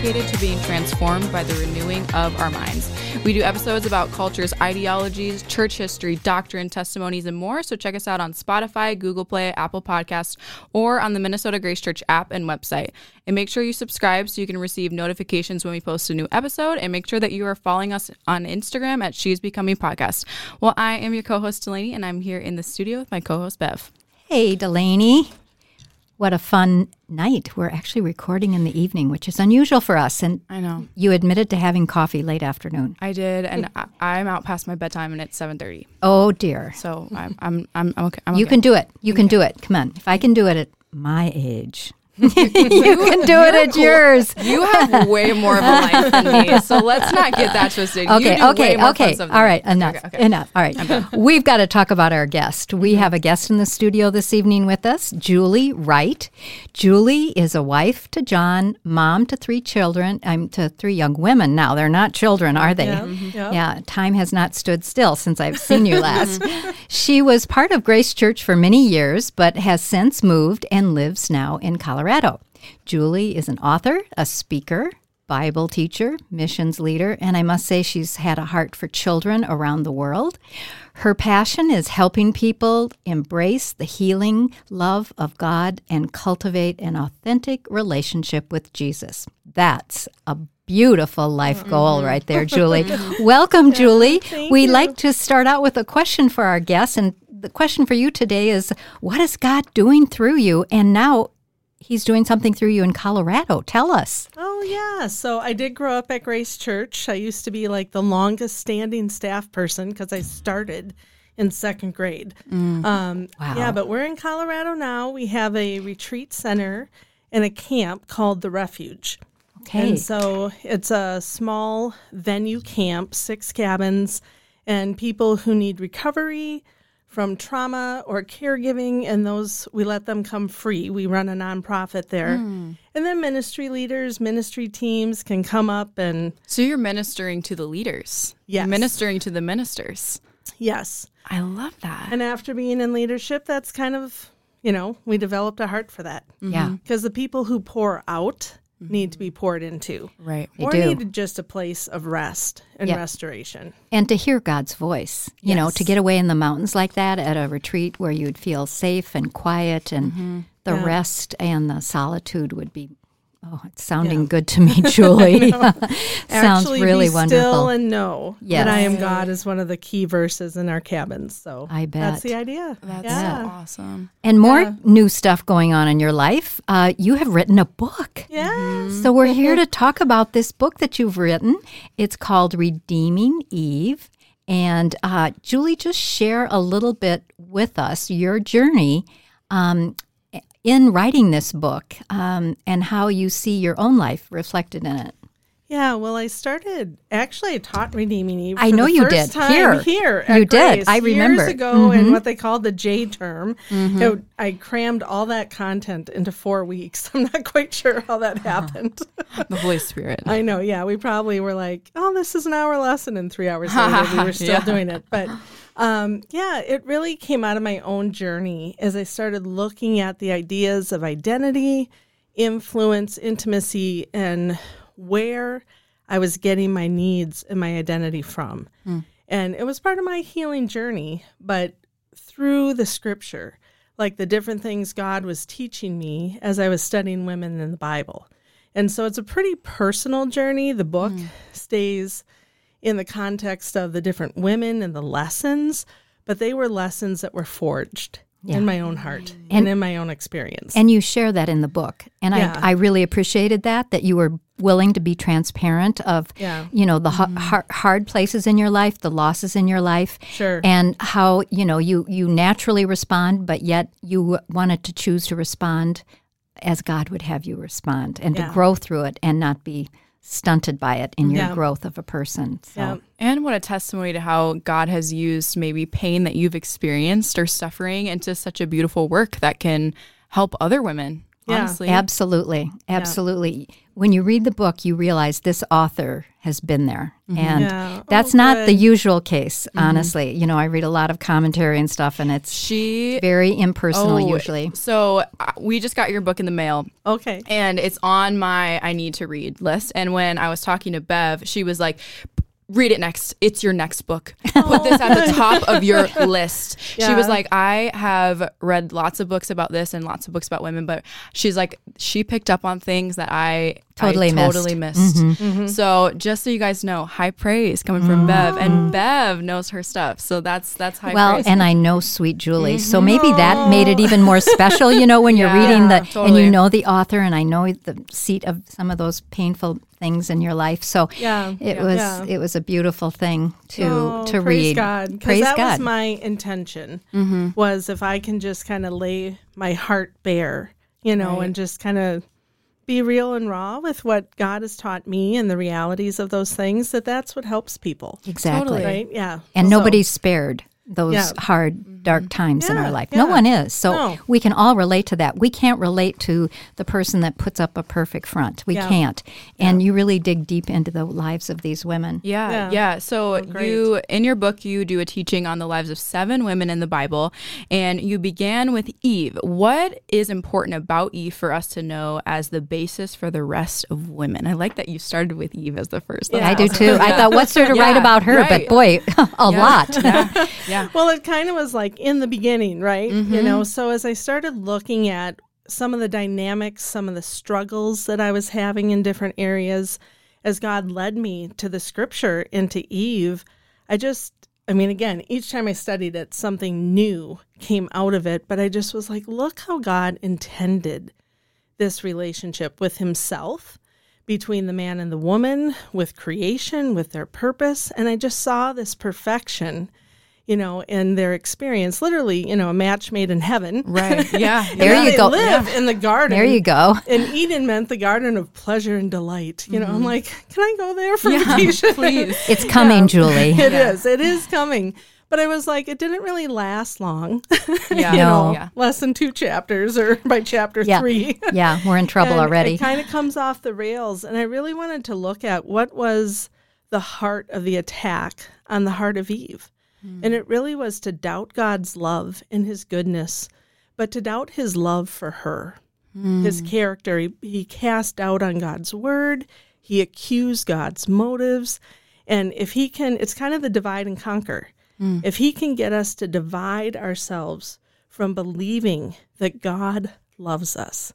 dedicated to being transformed by the renewing of our minds. We do episodes about cultures, ideologies, church history, doctrine, testimonies, and more. So check us out on Spotify, Google Play, Apple Podcasts, or on the Minnesota Grace Church app and website. And make sure you subscribe so you can receive notifications when we post a new episode. And make sure that you are following us on Instagram at She is Becoming Podcast. Well, I am your co host, Delaney, and I'm here in the studio with my co host, Bev. Hey, Delaney. What a fun night. We're actually recording in the evening, which is unusual for us. And I know. you admitted to having coffee late afternoon. I did, and I, I'm out past my bedtime, and it's 7:30. Oh, dear. So I'm I'm I'm, I'm okay. I'm You okay. can do it. You can do it. Come on. If I can do it at my age, you can do it at yours. You have way more of a life than me, so let's not get that twisted. You Okay, way okay, more okay. stuff All than right, me. enough. Okay, okay. Enough. All right. We've got to talk about our guest. We have a guest in the studio this evening with us, Julie Wright. Julie is a wife to John, mom to three children, I'm to three young women now. They're not children, are they? Yeah, mhm. yeah. Yeah, time has not stood still since I've seen you last. she was part of Grace Church for many years, but has since moved and lives now in Colorado. Julie is an author, a speaker, Bible teacher, missions leader, and I must say she's had a heart for children around the world. Her passion is helping people embrace the healing love of God and cultivate an authentic relationship with Jesus. That's a beautiful life mm-hmm. goal right there, Julie. Welcome, Julie. thank we you. like to start out with a question for our guests, and the question for you today is what is God doing through you? And now He's doing something through you in Colorado. Tell us. Oh, yeah. So I did grow up at Grace Church. I used to be like the longest standing staff person because I started in second grade. Um, Wow. Yeah, but we're in Colorado now. We have a retreat center and a camp called The Refuge. Okay. And so it's a small venue camp, six cabins, and people who need recovery from trauma or caregiving, and those we let them come free. We run a nonprofit there. Hmm. And then ministry leaders, ministry teams can come up and, So you're ministering to the leaders. You're ministering to the ministers. yes. I love that. And after being in leadership, that's kind of, you know, we developed a heart for that. Yeah. Mm-hmm. Because the people who pour out need to be mm-hmm. poured into. Right. They or do. need just a place of rest and Yeah. restoration. And to hear God's voice, you know, to get away in the mountains like that at a retreat where you'd feel safe and quiet and mm-hmm. the Yeah. rest and the solitude would be, oh, it's sounding good to me, Julie. Sounds Actually, really be wonderful. Still and know Yes. that I am God is one of the key verses in our cabins. So I bet that's the idea. That's yeah. so awesome. and more Yeah. new stuff going on in your life. Uh, you have written a book. Yeah. So we're here to talk about this book that you've written. It's called Redeeming Eve. And uh, Julie, just share a little bit with us your journey um, in writing this book um, and how you see your own life reflected in it. Yeah, well, I started actually. I taught Redeeming Eve. I know the you first did. time Here. here, You did. I remember. years ago, Mhm. and what they called the J term. It- I crammed all that content into four weeks. I'm not quite sure how that happened. The Holy Spirit. I know. Yeah, we probably were like, "Oh, this is an hour lesson," and three hours later we were still Yeah. doing it. But um, yeah, it really came out of my own journey as I started looking at the ideas of identity, influence, intimacy, and where I was getting my needs and my identity from. And it was part of my healing journey, but through the scripture, like the different things God was teaching me as I was studying women in the Bible. And so it's a pretty personal journey. The book stays in the context of the different women and the lessons, but they were lessons that were forged in my own heart and, in my own experience. And you share that in the book. And Yeah. I, I really appreciated that, that you were willing to be transparent of, Yeah. you know, the ha- mm-hmm. har- hard places in your life, the losses in your life. Sure. And how, you know, you, you naturally respond, but yet you wanted to choose to respond as God would have you respond and Yeah. to grow through it and not be stunted by it in your Yeah. growth of a person. So, yeah. And what a testimony to how God has used maybe pain that you've experienced or suffering into such a beautiful work that can help other women. Yeah. Honestly. Absolutely. Absolutely. When you read the book, you realize this author has been there. And Yeah. that's Oh, not the usual case, honestly. You know, I read a lot of commentary and stuff, and it's She very impersonal oh, usually. So uh, we just got your book in the mail. Okay. and it's on my I need to read list. And when I was talking to Bev, she was like, read it next. It's your next book. Put this at the oh. top of your list. She was like, I have read lots of books about this and lots of books about women, but she's like, she picked up on things that I Totally I missed. totally missed. Mm-hmm. mm-hmm. So just so you guys know, high praise coming from Bev, and mm. Bev knows her stuff. So that's that's high Well, praise. and I know Sweet Julie, so mm-hmm. maybe that made it even more special. You know, when you're Yeah, reading the and you know the author, and I know the seat of some of those painful things in your life. So Yeah, it yeah. was Yeah. it was a beautiful thing to Oh, to praise read. God. Praise that God. was my intention. Mm-hmm. Was if I can just kind of lay my heart bare, you know, Right. and just kind of be real and raw with what God has taught me and the realities of those things. That that's what helps people, exactly. Totally. right? Yeah, And So- nobody's spared those Yeah. hard, mm-hmm. Dark mm-hmm. times in our Yeah, life. No one is. So No. we can all relate to that. We can't relate to the person that puts up a perfect front. We Yeah. can't. And you really dig deep into the lives of these women. Yeah, Yeah. yeah. So oh, great. you in your book you do a teaching on the lives of seven women in the Bible and you began with Eve. What is important about Eve for us to know as the basis for the rest of women? I like that you started with Eve as the first. Yeah. I do too. I thought, what's there to Yeah, write about her? right. But boy, a lot. yeah. Yeah. Well, it kind of was like in the beginning, right? Mm-hmm. You know, so as I started looking at some of the dynamics, some of the struggles that I was having in different areas, as God led me to the scripture into Eve, I just, I mean, again, each time I studied it, something new came out of it. But I just was like, look how God intended this relationship with Himself. Between the man and the woman, with creation, with their purpose. And I just saw this perfection you know, in their experience, literally, you know, a match made in heaven. Right. Yeah. There you go. Live in the garden. There you go. And Eden meant the garden of pleasure and delight. You know, I'm mm-hmm. like, can I go there for Yeah, vacation? please. It's coming, Julie. It is. It is coming. But I was like, it didn't really last long. Yeah. you No. know, Yeah. less than two chapters or by chapter Yeah. three. Yeah, we're in trouble And already. It kind of comes off the rails. And I really wanted to look at what was the heart of the attack on the heart of Eve. Mm. And it really was to doubt God's love and his goodness, but to doubt his love for her, mm. his character. He, he cast doubt on God's word, he accused God's motives. And if he can, it's kind of the divide and conquer. Mm. If he can get us to divide ourselves from believing that God loves us,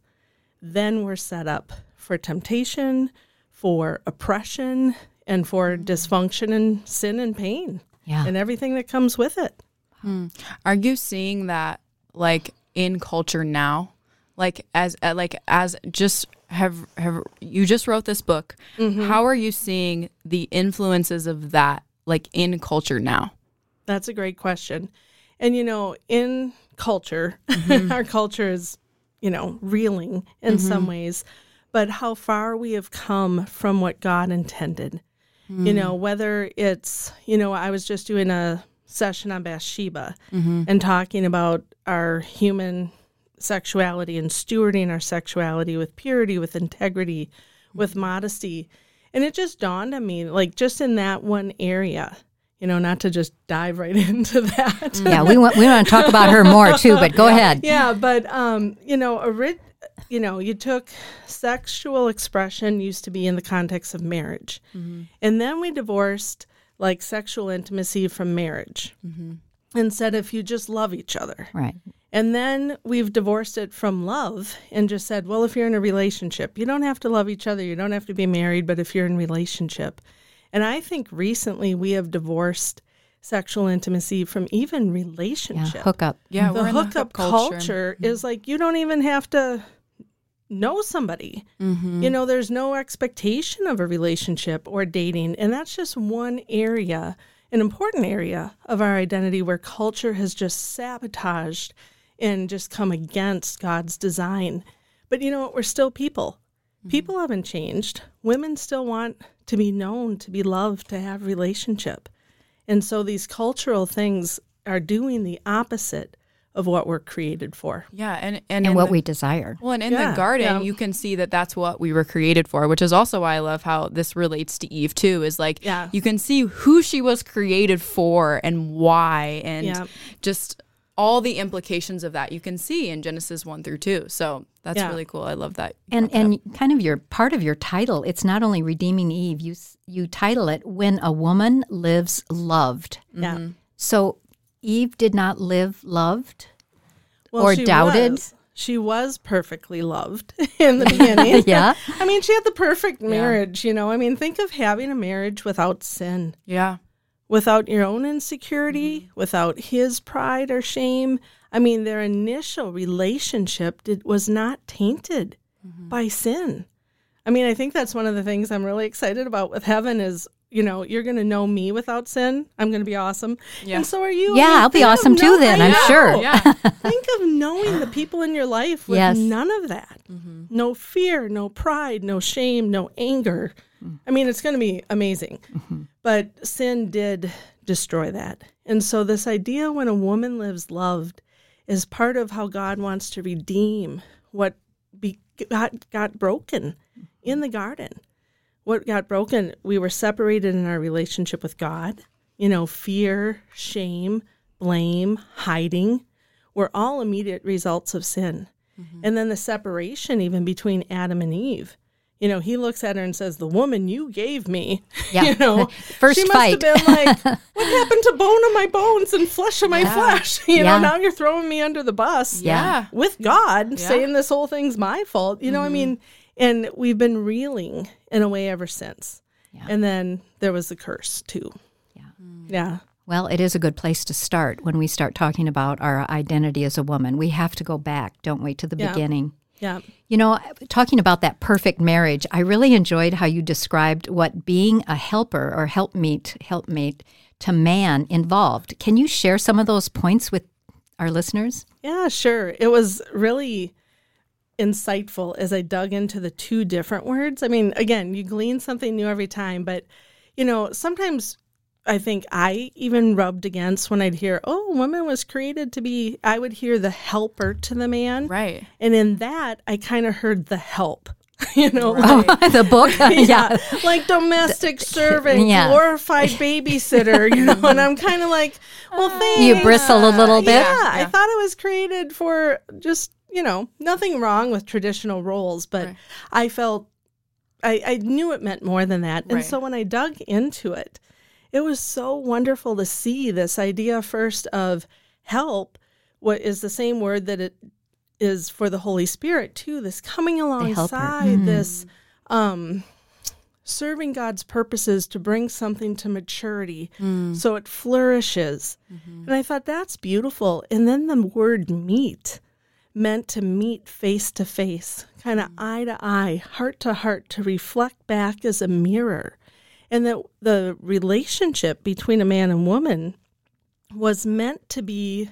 then we're set up for temptation, for oppression, and for dysfunction and sin and pain Yeah. and everything that comes with it. Hmm. Are you seeing that like in culture now? Like as uh, like as just have have you just wrote this book. Mm-hmm. How are you seeing the influences of that like in culture now? That's a great question. And you know, in culture, mm-hmm. our culture is, you know, reeling in some mm-hmm. ways, but how far we have come from what God intended. You know, mm. whether it's, you know, I was just doing a session on Bathsheba mm-hmm. and talking about our human sexuality and stewarding our sexuality with purity, with integrity, with mm-hmm. modesty. And it just dawned on me, like just in that one area, you know, not to just dive right into that. yeah, we want we want to talk about her more too, but go ahead. yeah, but um, you know, ori- you know, you took sexual expression used to be in the context of marriage, mm-hmm. and then we divorced like sexual intimacy from marriage, and said if you just love each other, Right. and then we've divorced it from love and just said, well, if you're in a relationship, you don't have to love each other, you don't have to be married, but if you're in relationship. And I think recently we have divorced sexual intimacy from even Yeah, relationship. hook up. Yeah, the we're in hookup culture, mm-hmm. is like you don't even have to know somebody. Mm-hmm. You know, there's no expectation of a relationship or dating. And that's just one area, an important area of our identity where culture has just sabotaged and just come against God's design. But you know what? We're still people. Mm-hmm. People haven't changed. Women still want to be known, to be loved, to have relationship. And so these cultural things are doing the opposite of what we're created for. Yeah, and and, and what the- we desire. Well, and in Yeah, the garden, yeah. you can see that that's what we were created for, which is also why I love how this relates to Eve too. Is like Yeah. you can see who she was created for and why, and Yeah. just all the implications of that you can see in Genesis one through two. So that's Yeah. really cool. I love that. And and kind of your part of your title, it's not only redeeming Eve. You you title it "When a Woman Lives Loved." Yeah. Mm-hmm. So Eve did not live loved. Well, Or she doubted? was. She was perfectly loved in the beginning. Yeah. I mean, she had the perfect marriage, you know. I mean, think of having a marriage without sin, Yeah, without your own insecurity, mm-hmm. without his pride or shame. I mean, their initial relationship did, was not tainted mm-hmm. by sin. I mean, I think that's one of the things I'm really excited about with heaven is, you know, you're going to know me without sin. I'm going to be awesome. Yeah. And so are you. I Yeah, mean, I'll be awesome too then, I I'm know. sure. yeah, Think of knowing the people in your life with Yes. none of that. Mm-hmm. No fear, no pride, no shame, no anger. Mm-hmm. I mean, it's going to be amazing. Mm-hmm. But sin did destroy that. And so, this idea when a woman lives loved is part of how God wants to redeem what be, got, got broken in the garden. What got broken, we were separated in our relationship with God. You know, fear, shame, blame, hiding were all immediate results of sin. Mm-hmm. And then the separation, even between Adam and Eve. You know, he looks at her and says, The woman you gave me. Yeah. you know, First she must fight. have been like, What happened to bone of my bones and flesh of my flesh? You Yeah. know, now you're throwing me under the bus yeah, with God, Yeah. saying this whole thing's my fault. You know, I mm-hmm. mean, and we've been reeling in a way ever since. And then there was the curse too. Yeah. Mm. Yeah. Well, it is a good place to start when we start talking about our identity as a woman. We have to go back, don't we, to the Yeah. beginning. Yeah. You know, talking about that perfect marriage, I really enjoyed how you described what being a helper or helpmeet, helpmate to man involved. Can you share some of those points with our listeners? Yeah, sure. It was really insightful as I dug into the two different words. I mean, again, you glean something new every time, but you know, sometimes I think I even rubbed against when I'd hear, "Oh, woman was created to be," I would hear the helper to the man. right. And in that, I kind of heard the help. you know, the book? yeah, like domestic servant, yeah. glorified babysitter, you know, and I'm kind of like, well, thanks. You bristle a little bit. Yeah, I thought it was created for just, you know, nothing wrong with traditional roles, but Right. I felt, I, I knew it meant more than that. And Right. so when I dug into it, it was so wonderful to see this idea first of help, what is the same word that it is for the Holy Spirit too, this coming helper. alongside mm-hmm. this um serving God's purposes to bring something to maturity mm. so it flourishes. Mm-hmm. And I thought that's beautiful. And then the word meet meant to meet face to face, kind of mm. eye to eye, heart to heart, to reflect back as a mirror. And that the relationship between a man and woman was meant to be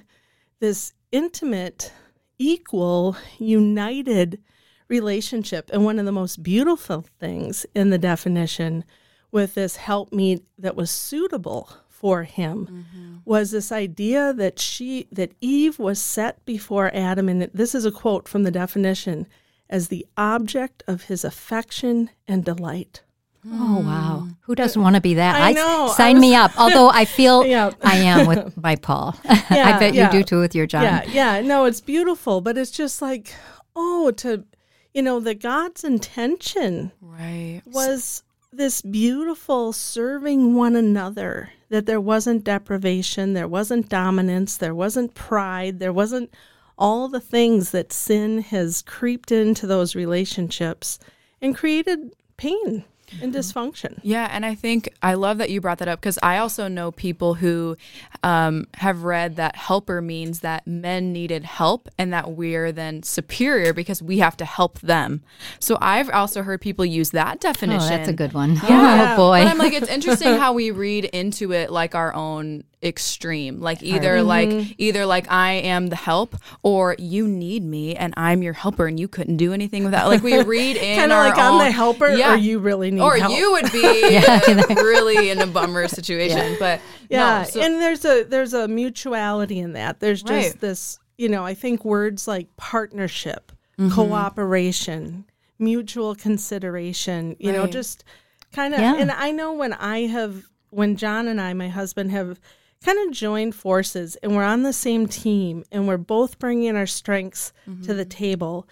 this intimate, equal, united relationship. And one of the most beautiful things in the definition with this helpmeet that was suitable for him mm-hmm. was this idea that she that Eve was set before Adam and this is a quote from the definition as the object of his affection and delight. Oh, wow. Hmm. Who doesn't want to be that? I know. I Sign was- me up. Although I feel Yeah. I am with my Paul. Yeah, I bet yeah. you do too with your John. Yeah, yeah. No, it's beautiful, but it's just like, oh, to, you know, the God's intention Right. was this beautiful serving one another, that there wasn't deprivation, there wasn't dominance, there wasn't pride, there wasn't all the things that sin has creeped into those relationships and created pain and dysfunction. Yeah, and I think I love that you brought that up because I also know people who um, have read that helper means that men needed help and that we're then superior because we have to help them. So I've also heard people use that Oh, definition. that's a good one. Yeah. Oh, boy. But I'm like, it's interesting how we read into it like our own extreme. Like either Mm-hmm. like either like I am the help or you need me and I'm your helper and you couldn't do anything without. Like we read in Kind of like I'm the helper Yeah. or you really need or help. you would be uh, really in a bummer situation. But Yeah, no, so- and there's a there's a mutuality in that. There's just Right. this you know, I think words like partnership, Mm-hmm. cooperation, mutual consideration, you know, just kind of, Yeah. and I know when I have, when John and I, my husband, have kind of joined forces and we're on the same team and we're both bringing our strengths to Mm-hmm. the table,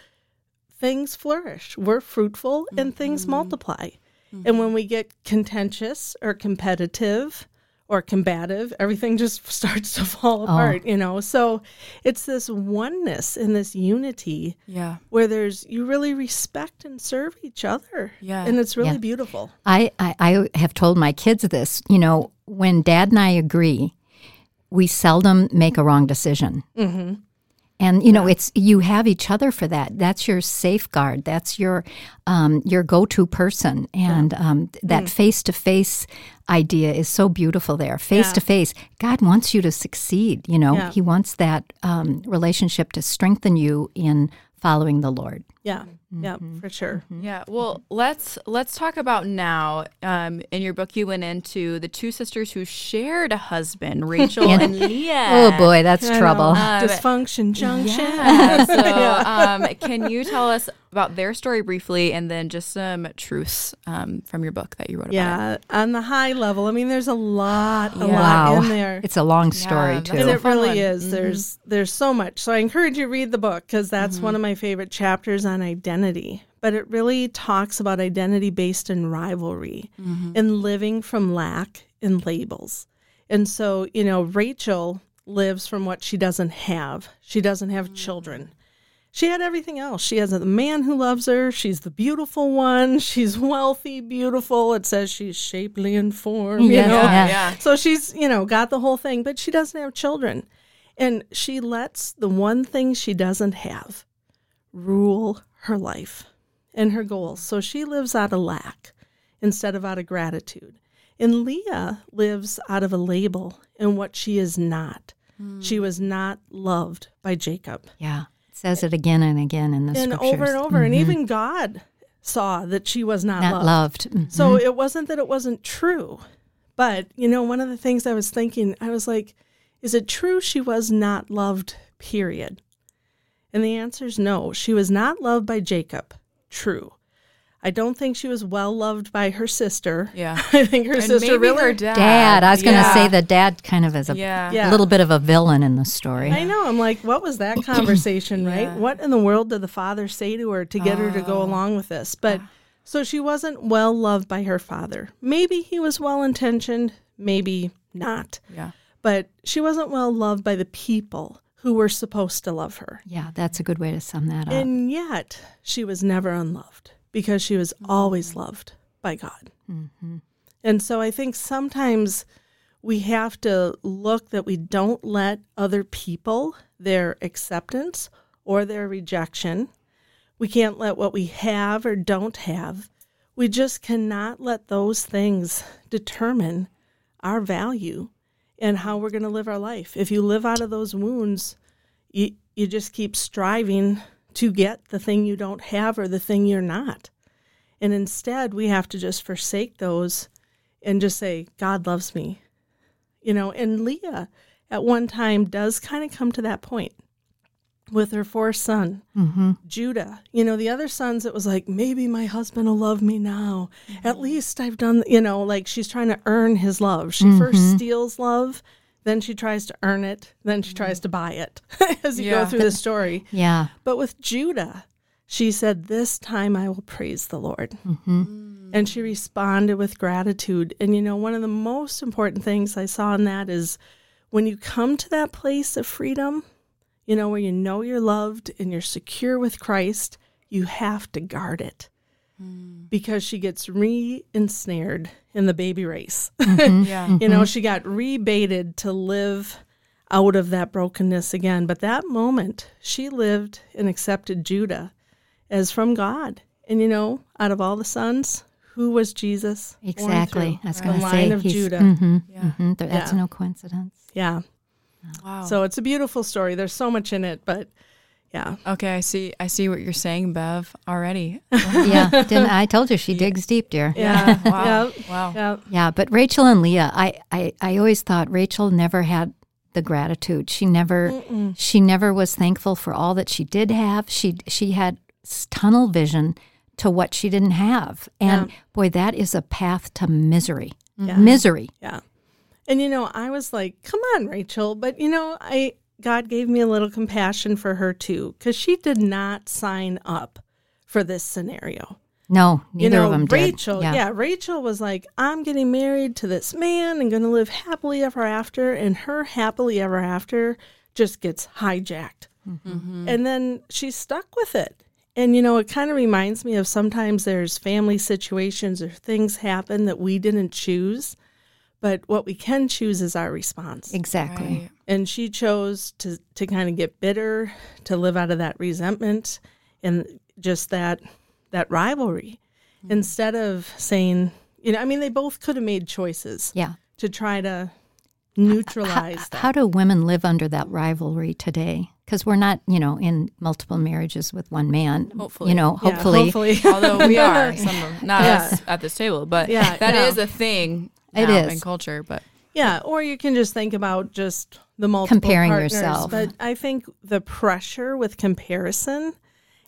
things flourish. We're fruitful and Mm-hmm. things multiply. And when we get contentious or competitive or combative, everything just starts to fall apart, you know? So it's this oneness and this unity Yeah. where there's, you really respect and serve each other. Yeah. And it's really Yeah. beautiful. I, I, I have told my kids this. You know, when dad and I agree, we seldom make a wrong decision. Mm-hmm. And you know, it's you have each other for that. That's your safeguard. That's your um, your go to person. And um, that face to face idea is so beautiful. There, face to face, God wants you to succeed. You know, Yeah. He wants that um, relationship to strengthen you in following the Lord. Yeah. Yeah, Mm-hmm. for sure. Yeah. Well, let's let's talk about now. Um, in your book, you went into the two sisters who shared a husband, Rachel and Leah. Oh boy, that's I trouble. Um, Dysfunction junction. Yeah. So, um, can you tell us about their story briefly, and then just some truths um, from your book that you wrote about? Yeah, on the high level. I mean, there's a lot, a wow, lot in there. it's a long story Yeah, too. and it really one. is. There's there's so much. So I encourage you to read the book because that's one of my favorite chapters on identity. But it really talks about identity based in rivalry mm-hmm. and living from lack and labels. And so, you know, Rachel lives from what she doesn't have. She doesn't have mm. children. She had everything else. She has a man who loves her. She's the beautiful one. She's wealthy, beautiful. It says she's shapely in form. You Yeah, know, yeah. yeah. so she's, you know, got the whole thing, but she doesn't have children. And she lets the one thing she doesn't have rule her life and her goals. So she lives out of lack instead of out of gratitude. And Leah lives out of a label and what she is not. She was not loved by Jacob. Yeah, it says it again and again in the and scriptures. over and over. And even God saw that she was not, Not loved. loved. Mm. So it wasn't that it wasn't true. But, you know, one of the things I was thinking, I was like, is it true she was not loved, period? And the answer is no. She was not loved by Jacob. True. I don't think she was well loved by her sister. Yeah. I think her And sister maybe really. her dad. Dad, I was going to say the dad kind of is a Yeah. Yeah. little bit of a villain in the story. I know. I'm like, what was that conversation, right? Yeah. What in the world did the father say to her to get her to go oh. along with this? But so she wasn't well loved by her father. Maybe he was well intentioned, maybe not. Yeah. But she wasn't well loved by the people who were supposed to love her. Yeah, that's a good way to sum that up. And yet, she was never unloved because she was mm-hmm. always loved by God. Mm-hmm. And so I think sometimes we have to look that we don't let other people, their acceptance or their rejection, we can't let what we have or don't have, we just cannot let those things determine our value and how we're going to live our life. If you live out of those wounds, you, you just keep striving to get the thing you don't have or the thing you're not. And instead, we have to just forsake those and just say, God loves me. You know, and Leah at one time does kind of come to that point with her fourth son, mm-hmm. Judah. You know, the other sons, it was like, maybe my husband will love me now. At mm-hmm. least I've done, you know, like she's trying to earn his love. She first mm-hmm. steals love, then she tries to earn it, then she tries to buy it as you Yeah. go through the story. yeah, But with Judah, she said, This time I will praise the Lord. Mm. And she responded with gratitude. And you know, one of the most important things I saw in that is when you come to that place of freedom, you know, where you know you're loved and you're secure with Christ, you have to guard it because she gets re ensnared in the baby race. Yeah. You know, she got rebaited to live out of that brokenness again. But that moment, she lived and accepted Judah as from God. And you know, out of all the sons, who was Jesus? born exactly. through? I was The going to line say of he's- Judah. mhm, Yeah. mhm, that's Yeah. no coincidence. Yeah. Wow. So it's a beautiful story. There's so much in it, but yeah. okay, I see. I see what you're saying, Bev. Already. yeah, didn't I told you she digs deep, dear. Yeah. Wow. Yeah. Wow. Yeah. Yeah, but Rachel and Leah, I, I, I always thought Rachel never had the gratitude. She never she never was thankful for all that she did have. She she had tunnel vision to what she didn't have. And boy, that is a path to misery. Misery. Yeah. And you know, I was like, "Come on, Rachel," but you know, I God gave me a little compassion for her too cuz she did not sign up for this scenario. No, neither you know, of them Rachel, did. yeah. Rachel was like, "I'm getting married to this man and going to live happily ever after," and her happily ever after just gets hijacked. Mm-hmm. And then she's stuck with it. And you know, it kind of reminds me of sometimes there's family situations or things happen that we didn't choose, but what we can choose is our response. Exactly. Right. And she chose to to kind of get bitter, to live out of that resentment and just that that rivalry mm-hmm. instead of saying, you know, I mean they both could have made choices Yeah. to try to neutralize that. How do women live under that rivalry today? Because we're not, you know, in multiple marriages with one man. Hopefully. You know, Yeah, hopefully. hopefully. Although we are, some of not Yeah. us at this table, but Yeah, that is yeah. a thing It now is. in culture. But Yeah, or you can just think about just the multiple Comparing partners. yourself. But I think the pressure with comparison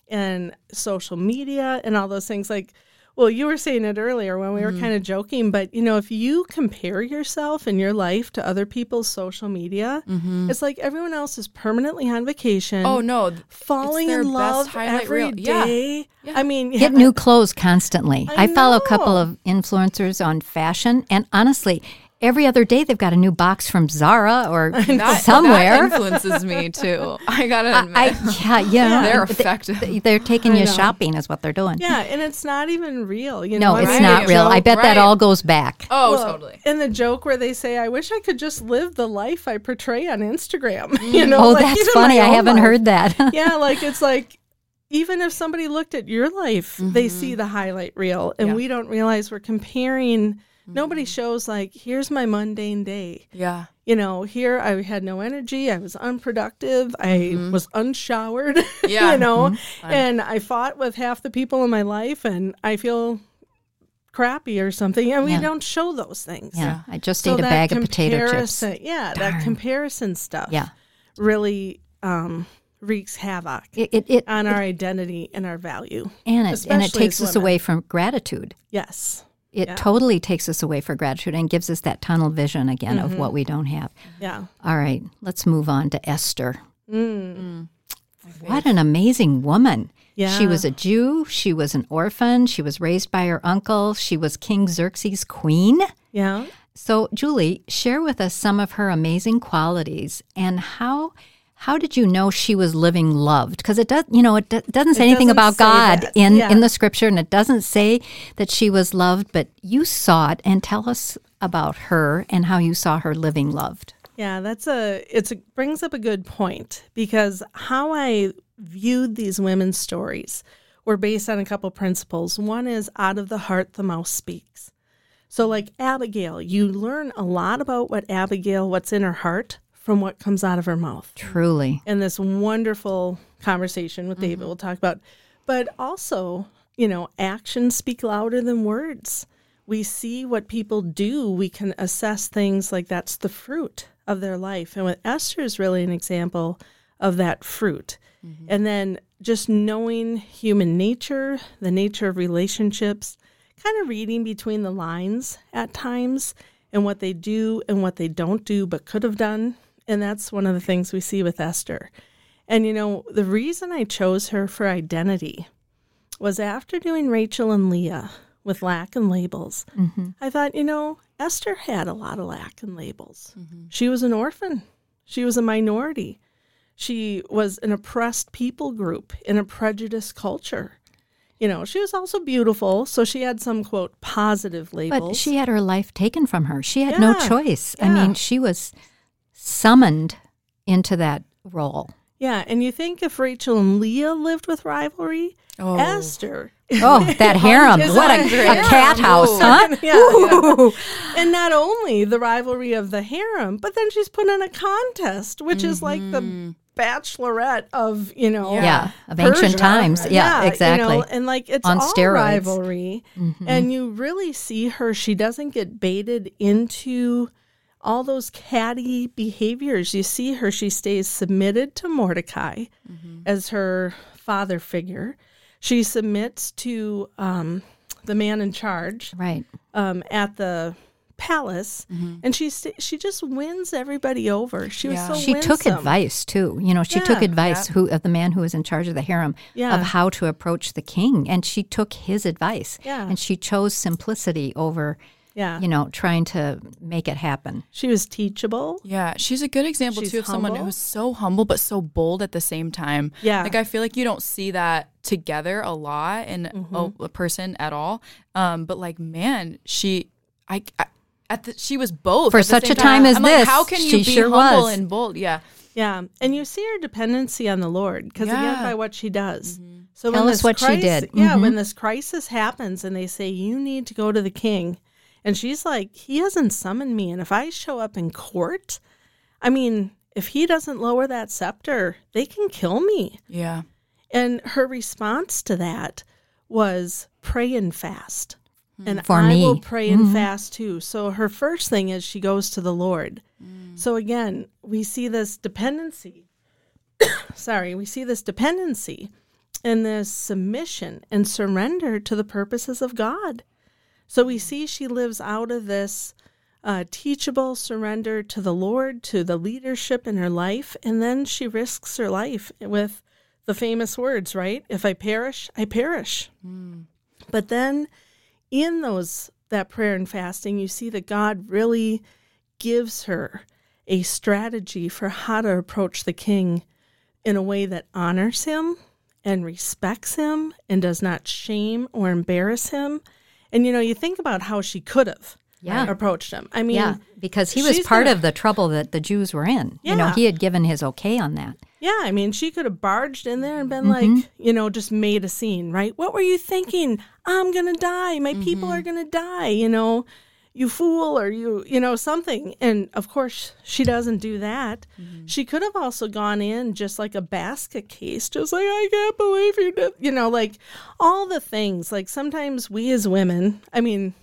and social media and all those things, like, well, you were saying it earlier when we Mm-hmm. were kind of joking, but you know, if you compare yourself and your life to other people's social media, it's like everyone else is permanently on vacation. Mm-hmm. oh no, falling their in best love highlight every reel. Yeah. day. I mean, Get yeah, new clothes constantly. I, I follow a couple of influencers on fashion, and honestly, every other day they've got a new box from Zara or that, somewhere. that influences me too. I gotta admit, I yeah, yeah, they're effective. they- They're taking I you know. shopping, is what they're doing. yeah, and it's not even real. You No, know, I it's mean, not the real. I joke- bet that all goes back. oh, Well, totally. And the joke where they say, "I wish I could just live the life I portray on Instagram." you know, oh, like that's funny. I haven't life. heard that. yeah, like it's like even if somebody looked at your life, they mm-hmm. see the highlight reel, and Yeah. we don't realize we're comparing. Nobody mm-hmm. shows like, here's my mundane day. Yeah. You know, here I had no energy. I was unproductive. I mm-hmm. was unshowered. Yeah. you know, mm-hmm. and I fought with half the people in my life, and I feel crappy or something. And we don't show those things. yeah, I just So ate a bag of potato chips. Yeah, that comparison stuff. Yeah. really um, wreaks havoc It, it, it on our identity and our value. and it and it takes us away from gratitude. Yes. It Yeah. totally takes us away from gratitude and gives us that tunnel vision again of Mm-hmm. what we don't have. Yeah. All right, let's move on to Esther. Mm. What an amazing woman. Yeah. She was a Jew. She was an orphan. She was raised by her uncle. She was King Xerxes' queen. Yeah. So, Julie, share with us some of her amazing qualities and how how did you know she was living loved? Because it does, you know, it do- doesn't say anything doesn't about say God that. in Yeah. in the scripture, and it doesn't say that she was loved. But you saw it, and tell us about her and how you saw her living loved. Yeah, that's a it's a, brings up a good point because how I viewed these women's stories were based on a couple principles. One is out of the heart the mouth speaks. So like Abigail, you learn a lot about what Abigail what's in her heart from what comes out of her mouth. Truly, And this wonderful conversation with Mm-hmm. David we'll talk about. But also, you know, actions speak louder than words. We see what people do, we can assess things like that's the fruit of their life. And with Esther is really an example of that fruit. Mm-hmm. And then just knowing human nature, the nature of relationships, kind of reading between the lines at times and what they do and what they don't do but could have done. And that's one of the things we see with Esther. And you know, the reason I chose her for identity was after doing Rachel and Leah with lack and labels, mm-hmm. I thought, you know, Esther had a lot of lack and labels. Mm-hmm. She was an orphan, she was a minority, she was an oppressed people group in a prejudiced culture. You know, she was also beautiful, so she had some quote positive labels. but she had her life taken from her. She had no Yeah, choice. I mean, she was summoned into that role. yeah, and you think if Rachel and Leah lived with rivalry, Oh. Esther Oh, that harem! What a, a cat house, huh? yeah, And not only the rivalry of the harem, but then she's put in a contest, which is like the mm-hmm. bachelorette of, you know, Yeah, of ancient times. Yeah, you exactly. know, and like it's On all steroids. rivalry. Mm-hmm. And you really see her, she doesn't get baited into all those catty behaviors. You see her, she stays submitted to Mordecai as her father figure. She submits to um, the man in charge Right. um, at the palace, and she st- she just wins everybody over. She was so She took advice too. You know, she took Yeah. advice who of the man who was in charge of the harem Yeah. of how to approach the king, and she took his advice. Yeah. And she chose simplicity over, Yeah, you know, trying to make it happen. she was teachable. Yeah, she's a good example She's too of someone who's so humble but so bold at the same time. Yeah. like I feel like you don't see that together a lot in Mm-hmm. a, a person at all. Um, but like, man, she, I, I at the, she was both For at the such same a time as I'm like, this, how can you she be sure humble was. and bold? Yeah, Yeah, and you see her dependency on the Lord because again, Yeah. by what she does. So Tell when us this what she did. Yeah, Mhm. when this crisis happens and they say you need to go to the king, and she's like, he hasn't summoned me, and if I show up in court, I mean, if he doesn't lower that scepter, they can kill me. yeah, And her response to that was pray and fast. Hmm. And For I me. will pray and mm-hmm. fast too. So her first thing is she goes to the Lord. Hmm. So again, we see this dependency. Sorry, we see this dependency and this submission and surrender to the purposes of God. So we see she lives out of this uh, teachable surrender to the Lord, to the leadership in her life, and then she risks her life with the famous words, right? If I perish, I perish. But then in those that prayer and fasting, you see that God really gives her a strategy for how to approach the king in a way that honors him and respects him and does not shame or embarrass him. And you know, you think about how she could have Yeah. approached him. I mean, Yeah, because he was part gonna- of the trouble that the Jews were in. You know, he had given his okay on that. Yeah, I mean, she could have barged in there and been Mm-hmm. like, you know, just made a scene, right? What were you thinking? I'm going to die. My people Mm-hmm. are going to die, you know, you fool or you, you know, something. And of course, she doesn't do that. Mm-hmm. She could have also gone in just like a basket case, just like, I can't believe you did, you know, like all the things. Like sometimes we as women, I mean,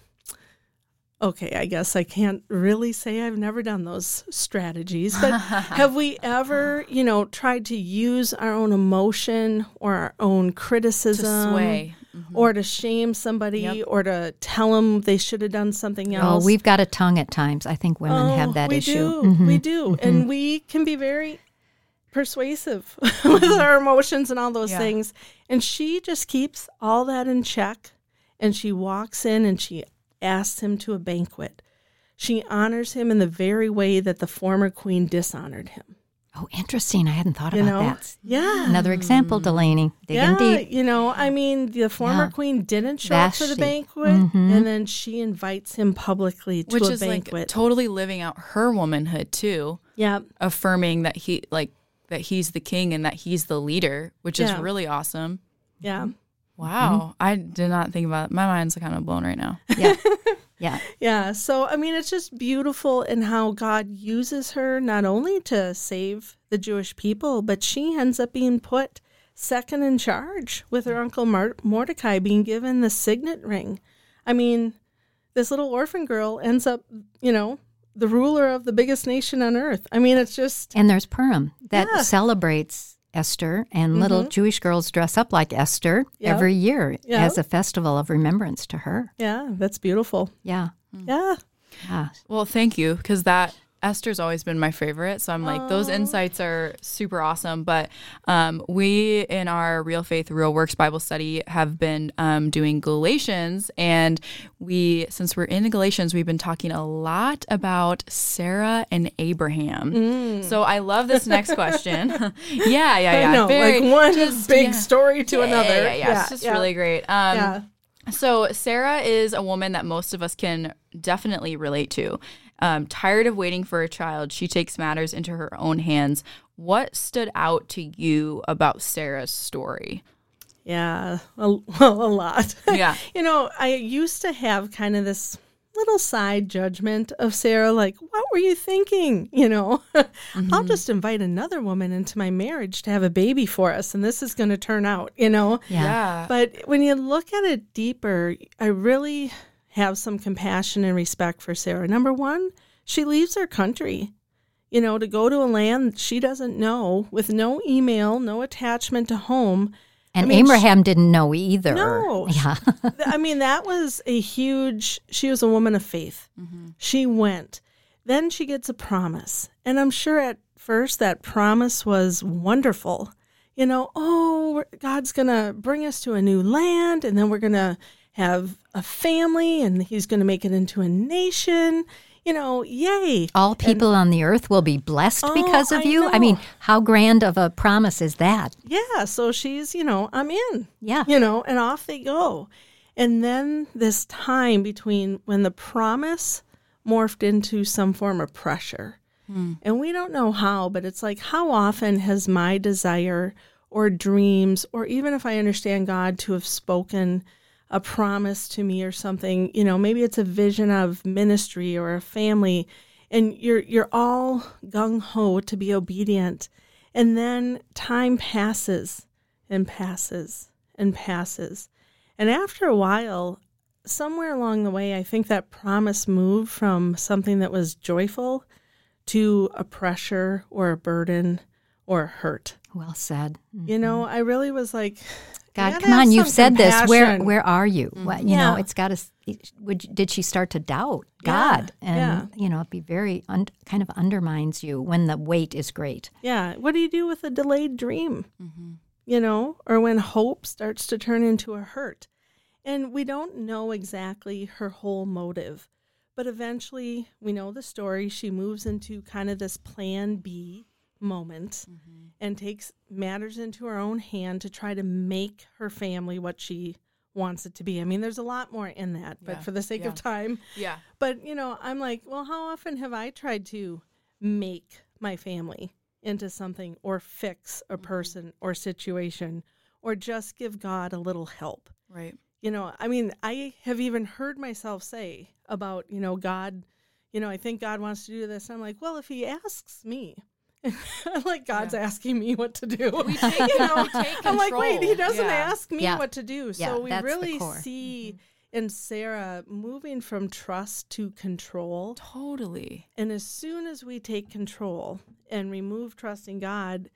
Okay, I guess I can't really say I've never done those strategies, but have we ever, you know, tried to use our own emotion or our own criticism to criticism sway. or to shame somebody or to tell them they should have done something oh, else. Oh, we've got a tongue at times. I think women Oh, have that we issue. Mm-hmm. Do. We do. Mm-hmm. And we can be very persuasive with mm-hmm. our emotions and all those Yeah. things. And she just keeps all that in check. And she walks in and she asks him to a banquet. She honors him in the very way that the former queen dishonored him. Oh, interesting. I hadn't thought You about know? that. Yeah. Another example, Delaney. Digging yeah, deep. you know, I mean, the former Yeah. queen didn't show up for the Vashti. banquet, Mhm. and then she invites him publicly to which a is banquet. like totally living out her womanhood too, yeah, affirming that he like that he's the king and that he's the leader, which is really awesome. yeah. Wow, I did not think about it. My mind's kind of blown right now. Yeah. yeah. Yeah. So, I mean, it's just beautiful in how God uses her not only to save the Jewish people, but she ends up being put second in charge with her uncle Mordecai being given the signet ring. I mean, this little orphan girl ends up, you know, the ruler of the biggest nation on earth. I mean, it's just, And there's Purim that Yeah. celebrates Esther, and little mm-hmm. Jewish girls dress up like Esther Yep. every year Yeah. as a festival of remembrance to her. yeah, that's beautiful. Yeah. Yeah. Yeah. Well, thank you because that Esther's always been my favorite. So I'm like, those insights are super awesome. But um, we in our Real Faith, Real Works Bible study have been um, doing Galatians. And we, since we're in Galatians, we've been talking a lot about Sarah and Abraham. So I love this next question. yeah, yeah, yeah. I know, Very- like one just- big yeah. story to Yeah, another. Yeah, yeah, It's just really great. Um, yeah. so, Sarah is a woman that most of us can definitely relate to. Um, tired of waiting for a child, she takes matters into her own hands. What stood out to you about Sarah's story? Yeah, a, well, a lot. Yeah. you know, I used to have kind of this little side judgment of Sarah, like, what were you thinking? You know, I'll just invite another woman into my marriage to have a baby for us, and this is going to turn out, you know? Yeah. But when you look at it deeper, I really have some compassion and respect for Sarah. Number one, she leaves her country, you know, to go to a land she doesn't know with no email, no attachment to home. And I mean, Abraham didn't know either. No. Yeah. I mean, that was a huge, she was a woman of faith. Mm-hmm. She went. Then she gets a promise. And I'm sure at first that promise was wonderful. You know, oh, God's going to bring us to a new land and then we're going to have a family and he's going to make it into a nation. You know, yay. All people on the earth will be blessed Oh, because of I you. I mean, how grand of a promise is that? Yeah. So she's, you know, I'm in. Yeah. you know, and off they go. And then this time between when the promise morphed into some form of pressure. Hmm. And we don't know how, but it's like, how often has my desire or dreams, or even if I understand God to have spoken a promise to me or something, you know, maybe it's a vision of ministry or a family, and you're you're all gung ho to be obedient. And then time passes and passes and passes. And after a while, somewhere along the way, I think that promise moved from something that was joyful to a pressure or a burden or a hurt. Well said. You know, mm-hmm. I really was like, God, come on! You've said this. Where where are you? Mm. What, you know, it's got to. Would did she start to doubt Yeah, God? And yeah. you know, it be very un, kind of undermines you when the weight is great. Yeah. What do you do with a delayed dream? Mm-hmm. You know, or when hope starts to turn into a hurt. And we don't know exactly her whole motive, but eventually we know the story. She moves into kind of this plan B moment mm-hmm. and takes matters into her own hand to try to make her family what she wants it to be. I mean, there's a lot more in that, but Yeah, for the sake yeah. of time, Yeah. but you know, I'm like, well, how often have I tried to make my family into something or fix a mm-hmm. person or situation or just give God a little help? Right. You know, I mean, I have even heard myself say about, you know, God, you know, I think God wants to do this. I'm like, well, if he asks me, like God's asking me what to do. We take, you know, we take I'm like, wait, he doesn't Yeah. ask me Yeah. what to do. Yeah, so we that's the really core. see mm-hmm. in Sarah moving from trust to control. Totally. And as soon as we take control and remove trust in God,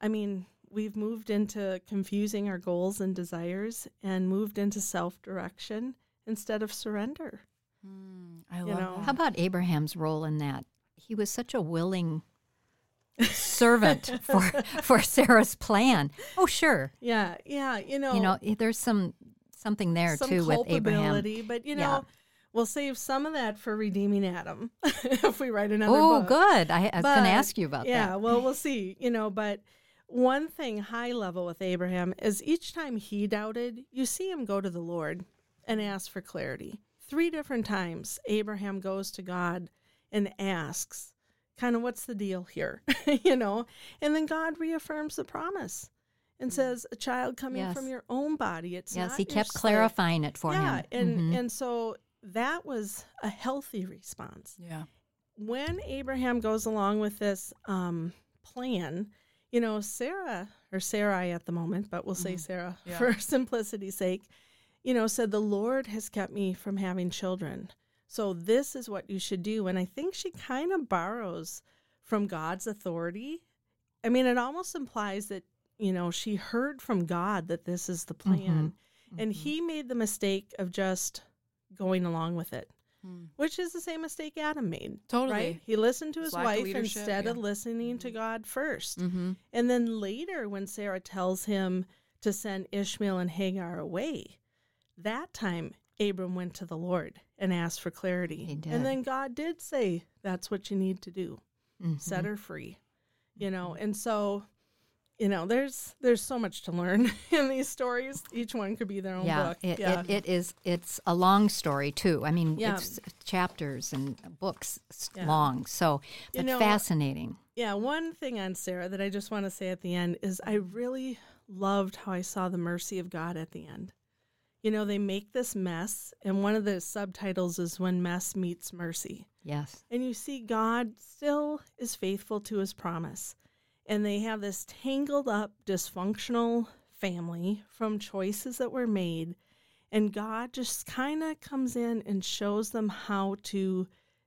I mean, we've moved into confusing our goals and desires and moved into self direction instead of surrender. Hmm, I You love know. that. How about Abraham's role in that? He was such a willing servant for for Sarah's plan. Oh, sure. Yeah, yeah. You know, You know, eh, there's some something there some too with Abraham. but you know, Yeah. we'll save some of that for redeeming Adam if we write another Oh, book. good. I, I was going to ask you about yeah, that. Yeah. Well, we'll see. You know, but one thing high level with Abraham is each time he doubted, you see him go to the Lord and ask for clarity. Three different times, Abraham goes to God and asks, kind of, what's the deal here? you know, and then God reaffirms the promise and says, a child coming Yes. from your own body. It's Yes, not he kept slave." clarifying it for me. yeah, him. and Mhm. and so that was a healthy response Yeah. when Abraham goes along with this um, plan, you know, Sarah or Sarai at the moment, but we'll say Sarah Mm-hmm. Yeah. for simplicity's sake, you know, said, The Lord has kept me from having children. So this is what you should do. And I think she kind of borrows from God's authority. I mean, it almost implies that, you know, she heard from God that this is the plan. Mm-hmm. And he made the mistake of just going along with it, which is the same mistake Adam made. Totally. Right? He listened to his Lack of wife instead of yeah. listening to God 1st Mm-hmm. And then later, when Sarah tells him to send Ishmael and Hagar away, that time Abram went to the Lord and asked for clarity. And then God did say, That's what you need to do. Mhm. Set her free. You know, and so. You know, there's there's so much to learn in these stories. Each one could be their own yeah, book. It, yeah, It, it is. It's a long story too. I mean, Yeah. it's chapters and books Yeah. long. So, You know, fascinating. Yeah, one thing on Sarah that I just want to say at the end is I really loved how I saw the mercy of God at the end. You know, they make this mess, and one of the subtitles is When Mess Meets Mercy. Yes. And you see, God still is faithful to his promise. And they have this tangled up, dysfunctional family from choices that were made. And God just kind of comes in and shows them how to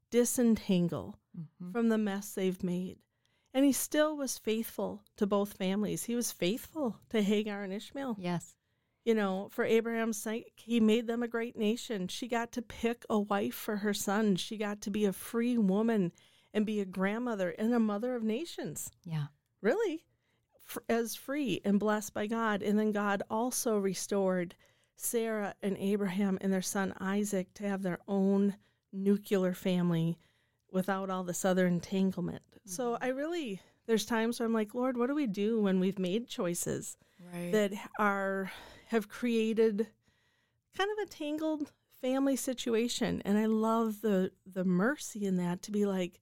disentangle mm-hmm. from the mess they've made. And he still was faithful to both families. He was faithful to Hagar and Ishmael. Yes. You know, for Abraham's sake, he made them a great nation. She got to pick a wife for her son. She got to be a free woman and be a grandmother and a mother of nations. Yeah. Really, as free and blessed by God. And then God also restored Sarah and Abraham and their son Isaac to have their own nuclear family without all this other entanglement. So mm-hmm. I really, there's times where I'm like, Lord, what do we do when we've made choices Right. that are have created kind of a tangled family situation? And I love the the mercy in that to be like,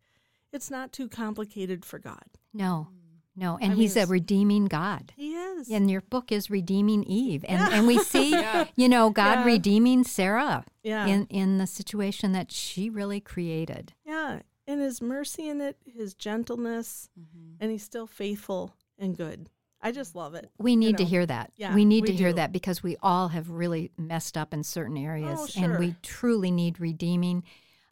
it's not too complicated for God. No. No. And I he's mean, a redeeming God. He is. And your book is redeeming Eve, and and we see, you know, God Yeah. redeeming Sarah Yeah. in in the situation that she really created. Yeah, and his mercy in it, his gentleness, mm-hmm. and he's still faithful and good. I just love it. We need to know. hear that. Yeah, we need we to hear do. that because we all have really messed up in certain areas, Oh, and we truly need redeeming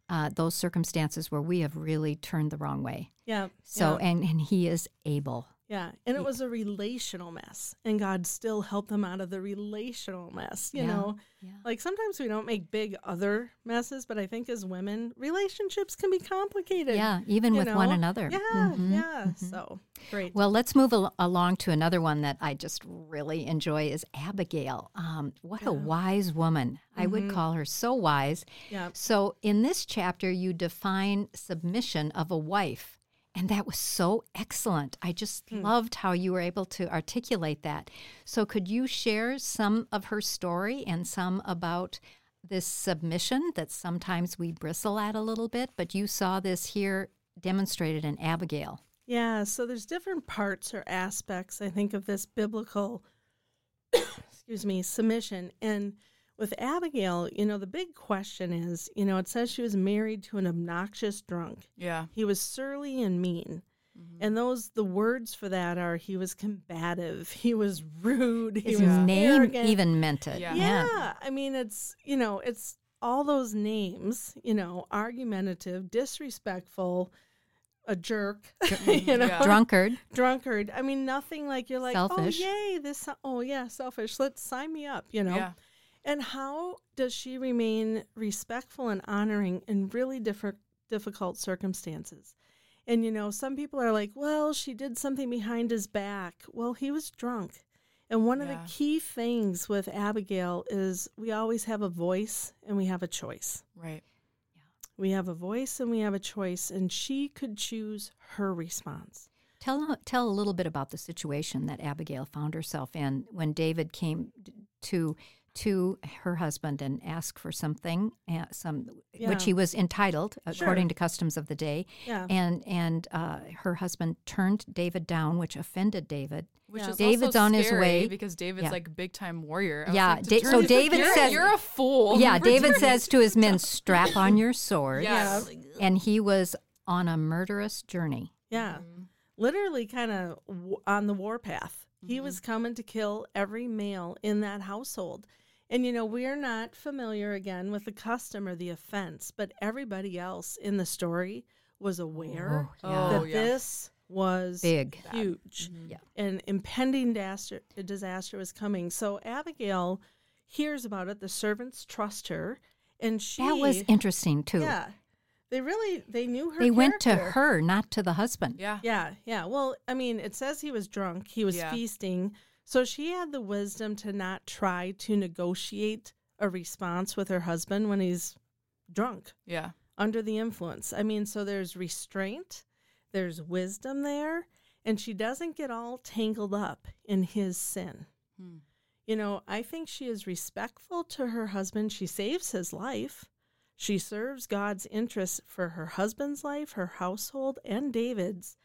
uh, those circumstances where we have really turned the wrong way. Yeah. So, yeah, and and He is able. Yeah. and it was a relational mess, and God still helped them out of the relational mess. You Yeah, know, yeah. like sometimes we don't make big other messes, but I think as women, relationships can be complicated. Yeah, even with one another. Yeah, Mhm, yeah. So great. Well, let's move al- along to another one that I just really enjoy is Abigail. Um, what a wise woman. I would call her so wise. Mm-hmm. Yeah. So in this chapter, you define submission of a wife. And that was so excellent. I just Hmm. loved how you were able to articulate that. So, could you share some of her story and some about this submission that sometimes we bristle at a little bit? But you saw this here demonstrated in Abigail. Yeah, so there's different parts or aspects, I think, of this biblical, excuse me, submission. And with Abigail, you know, the big question is, you know, it says she was married to an obnoxious drunk. yeah. He was surly and mean. Mm-hmm. And those, the words for that are he was combative, he was rude, he His was name arrogant. even meant it. Yeah. Yeah. I mean, it's, you know, it's all those names, you know, argumentative, disrespectful, a jerk, you mm-hmm. know, Yeah. Drunkard. drunkard. I mean, nothing like you're like, oh, Selfish. oh, yay, this, oh, yeah, selfish. Let's sign me up, you know? Yeah. And how does she remain respectful and honoring in really different, difficult circumstances? And, you know, some people are like, well, she did something behind his back. Well, he was drunk. And one of the key things with Abigail is we always have a voice and we have a choice. Right. Yeah. We have a voice and we have a choice, and she could choose her response. Tell tell a little bit about the situation that Abigail found herself in when David came to to her husband and ask for something, uh, some Yeah. which he was entitled according to customs of the day. Yeah. And and uh, her husband turned David down, which offended David. Which is David's also on his way. because David's Yeah. like big time warrior. I Yeah, like, Da- so he's like, David you're, says- "You're a fool." Yeah, David says to his men, "Strap on your swords." Yeah. And he was on a murderous journey. Yeah. Mm-hmm. Literally kind of w- on the warpath. Mm-hmm. He was coming to kill every male in that household. And, you know, we're not familiar again with the custom or the offense, but everybody else in the story was aware Oh, oh that yeah. this was Big. huge. Mm-hmm. Yeah. An impending disaster, disaster was coming. So Abigail hears about it. The servants trust her. And she. That was interesting too. Yeah. They really, they knew her. They went to her, not to the husband. Yeah. Yeah, yeah. Well, I mean, it says he was drunk. He was Yeah. feasting. So she had the wisdom to not try to negotiate a response with her husband when he's drunk, Yeah. under the influence. I mean, so there's restraint, there's wisdom there, and she doesn't get all tangled up in his sin. Hmm. You know, I think she is respectful to her husband. She saves his life. She serves God's interests for her husband's life, her household, and David's.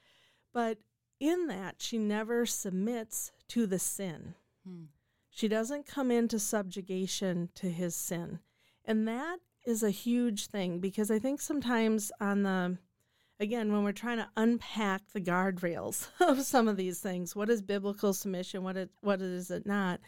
But in that, she never submits to the sin. Hmm. She doesn't come into subjugation to his sin. And that is a huge thing because I think sometimes on the again when we're trying to unpack the guardrails of some of these things, what is biblical submission, what it what is it not?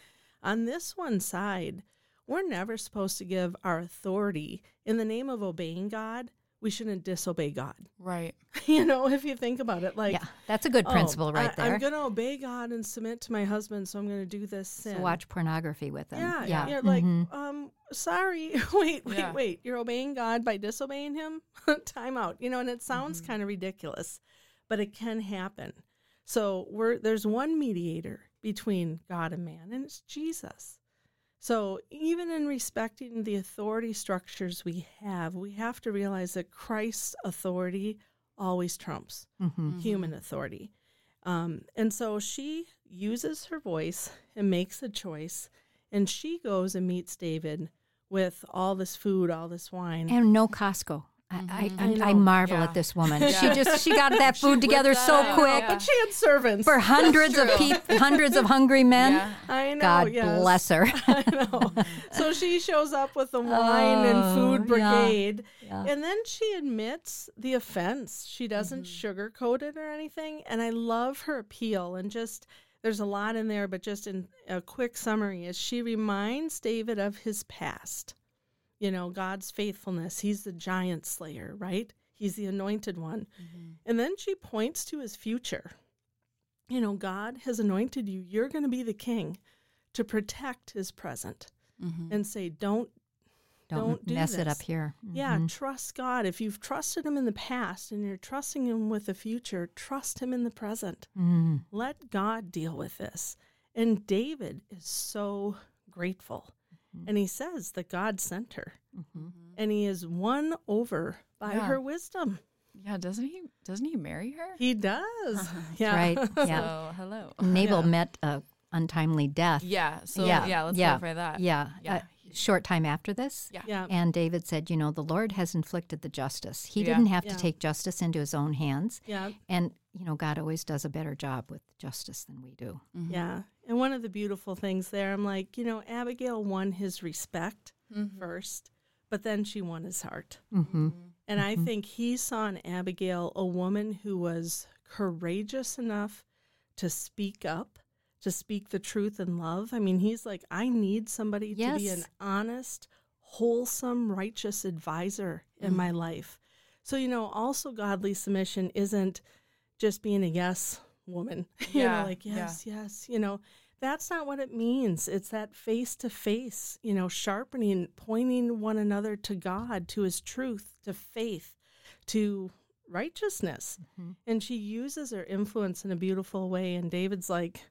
On this one side, we're never supposed to give our authority in the name of obeying God. We shouldn't disobey God. Right. you know, if you think about it, like, Yeah, that's a good oh, principle right I, there. I'm going to obey God and submit to my husband, so I'm going to do this sin. So watch pornography with him. Yeah, yeah. yeah. Like, mm-hmm. um, sorry, wait, wait, Yeah. wait. You're obeying God by disobeying Him. Time out. You know, and it sounds mm-hmm. kind of ridiculous, but it can happen. So we're there's one mediator between God and man, and it's Jesus. So even in respecting the authority structures we have, we have to realize that Christ's authority always trumps human authority. Um, and so she uses her voice and makes a choice, and she goes and meets David with all this food, all this wine. And no Costco. Mm-hmm. I, I, I, I marvel Yeah. at this woman. She just she got that food together that so out. quick Yeah. but she had servants. for hundreds of people, hundreds of hungry men. Yeah. I know. God yes. bless her. I know. So she shows up with the wine and Oh, food brigade. Yeah. And then she admits the offense. She doesn't mm-hmm. sugarcoat it or anything. And I love her appeal. And just, there's a lot in there, but just in a quick summary is she reminds David of his past. You know, God's faithfulness. He's the giant slayer, right? He's the anointed one. Mm-hmm. And then she points to his future. You know, God has anointed you. You're going to be the king to protect his present mm-hmm. and say, don't Don't, Don't do mess it up here. yeah, mm-hmm. trust God. If you've trusted Him in the past and you're trusting Him with the future, trust Him in the present. Let God deal with this. And David is so grateful. Mm-hmm. And he says that God sent her. Mm-hmm. Mm-hmm. And he is won over by Yeah. her wisdom. Yeah. Doesn't he? Doesn't he marry her? He does. yeah. Right. Yeah. So hello. Nabal met a untimely death. Yeah. So yeah. yeah let's yeah, clarify that. Yeah. Yeah. A short time after this. Yeah. Yeah. And David said, You know, the Lord has inflicted the justice. He Yeah. didn't have Yeah. to take justice into his own hands. Yeah. And, you know, God always does a better job with justice than we do. Mm-hmm. Yeah. And one of the beautiful things there, I'm like, you know, Abigail won his respect mm-hmm. first, but then she won his heart. Mm-hmm. mm-hmm. And I think he saw in Abigail a woman who was courageous enough to speak up, to speak the truth in love. I mean, he's like, I need somebody to be an honest, wholesome, righteous advisor in my life. So, you know, also godly submission isn't just being a yes woman. you Yeah, know, like, yeah. yes, yes. You know, that's not what it means. It's that face to face, you know, sharpening, pointing one another to God, to his truth, to faith, to righteousness. Mm-hmm. And she uses her influence in a beautiful way. And David's like,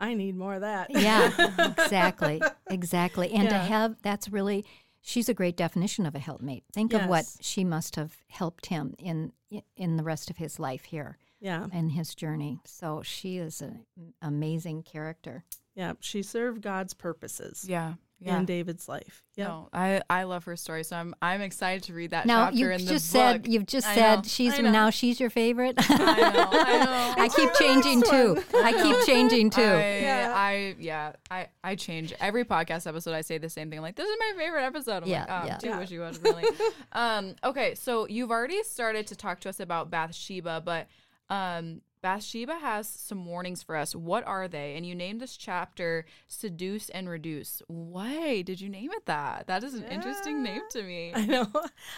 I need more of that. Yeah, exactly. Exactly. And to have that's really she's a great definition of a helpmate. Think of what she must have helped him in in the rest of his life here yeah. and his journey. So she is an amazing character. Yeah. She served God's purposes Yeah. Yeah. in David's life. Yeah. No, I, I love her story, so I'm I'm excited to read that Now chapter you in the just book. said you've just I said know, she's now she's your favorite. I know, I know. I keep changing too. I keep changing too. I, Yeah. I yeah, I I change every podcast episode. I say the same thing. Like this is my favorite episode. I'm Yeah, like, oh, yeah. too wishy washy, really. um, okay, so you've already started to talk to us about Bathsheba, but um, Bathsheba has some warnings for us. What are they? And you named this chapter "Seduce and Reduce." Why did you name it that? That is an interesting name to me. I know.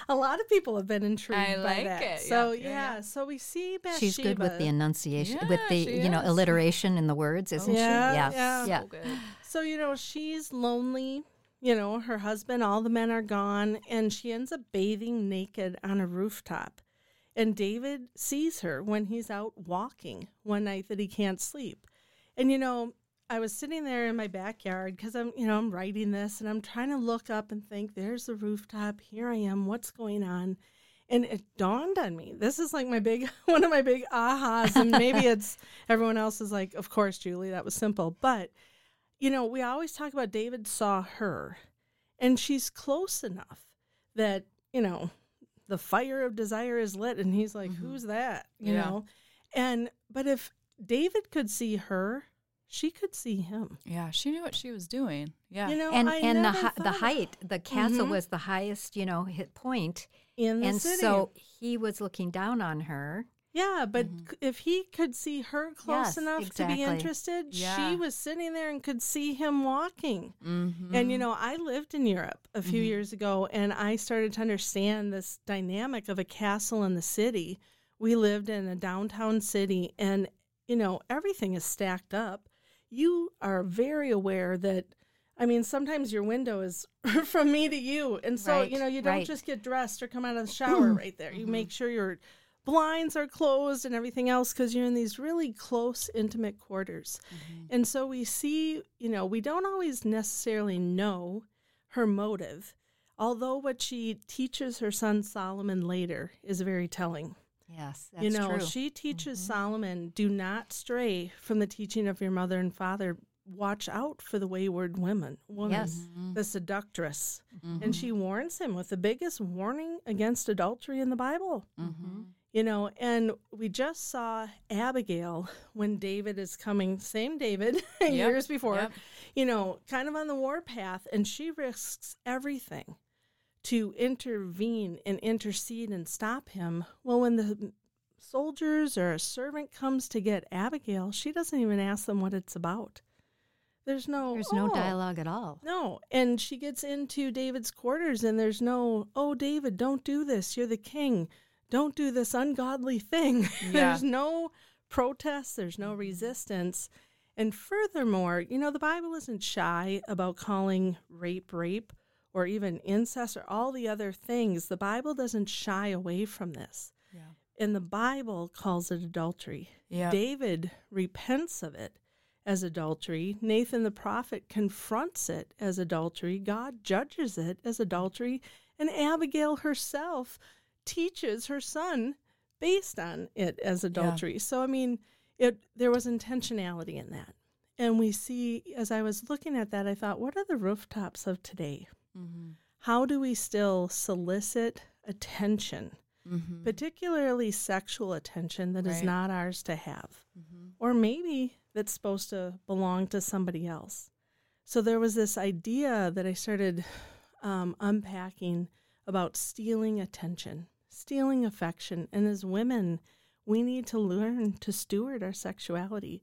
A lot of people have been intrigued I by like that. it. So Yeah, yeah, yeah, yeah. so we see Bathsheba. She's good with the enunciation, with the she you know alliteration in the words, isn't Yeah, she? yeah. yeah. So good. So, you know, she's lonely. You know, her husband, all the men are gone, and she ends up bathing naked on a rooftop. And David sees her when he's out walking one night that he can't sleep. And, you know, I was sitting there in my backyard because I'm, you know, I'm writing this and I'm trying to look up and think, there's the rooftop. Here I am. What's going on? And it dawned on me. This is like my big, one of my big ahas. And maybe it's everyone else is like, of course, Julie, that was simple. But, you know, we always talk about David saw her and she's close enough that, you know, the fire of desire is lit. And he's like, mm-hmm. who's that? You Yeah. know? And, but if David could see her, she could see him. Yeah, she knew what she was doing. Yeah. You know, and I and the hi- the height, the castle mm-hmm. was the highest, you know, hit point, in the and city. so he was looking down on her, Yeah, but mm-hmm. c if he could see her close Yes, enough to be interested, Yeah. she was sitting there and could see him walking. Mm-hmm. And you know, I lived in Europe a few mm-hmm. years ago and I started to understand this dynamic of a castle in the city. We lived in a downtown city and you know, everything is stacked up. You are very aware that I mean, sometimes your window is from me to you. And so, Right, you know, you don't right. just get dressed or come out of the shower right there. You mm-hmm. make sure your blinds are closed and everything else because you're in these really close, intimate quarters. And so we see, you know, we don't always necessarily know her motive, although what she teaches her son Solomon later is very telling. Yes, that's you know, true. Mm-hmm. she teaches Solomon, do not stray from the teaching of your mother and father. Watch out for the wayward women, woman, Yes. Mm-hmm. the seductress. And she warns him with the biggest warning against adultery in the Bible. You know, and we just saw Abigail when David is coming, same David, years before, yep. you know, kind of on the warpath, and she risks everything to intervene and intercede and stop him. Well, when the soldiers or a servant comes to get Abigail, she doesn't even ask them what it's about. There's no There's no "Oh, dialogue at all. no, and she gets into David's quarters, and there's no, oh, David, don't do this. You're the king. Don't do this ungodly thing. there's no protest, there's no mm-hmm. resistance. And furthermore, you know, the Bible isn't shy about calling rape rape or even incest or all the other things. The Bible doesn't shy away from this. Yeah. And the Bible calls it adultery. Yeah. David repents of it as adultery. Nathan the prophet confronts it as adultery. God judges it as adultery. And Abigail herself teaches her son based on it as adultery. So, I mean, it there was intentionality in that. And we see, as I was looking at that, I thought, what are the rooftops of today? Mm-hmm. How do we still solicit attention? Mm-hmm. particularly sexual attention that is Right. not ours to have, mm-hmm. or maybe that's supposed to belong to somebody else. So there was this idea that I started um, unpacking about stealing attention, stealing affection. And as women, we need to learn to steward our sexuality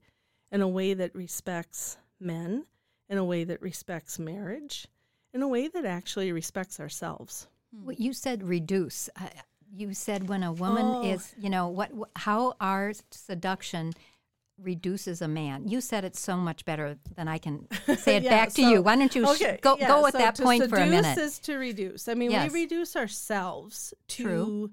in a way that respects men, in a way that respects marriage, in a way that actually respects ourselves. Well, you said reduce. Uh, you said when a woman Oh. is, you know, what wh- how our seduction reduces a man. You said it so much better than I can say it Yeah, back to so- you. Why don't you sh- go yeah, go with so that point for a minute? is to reduce. I mean, Yes. we reduce ourselves to True.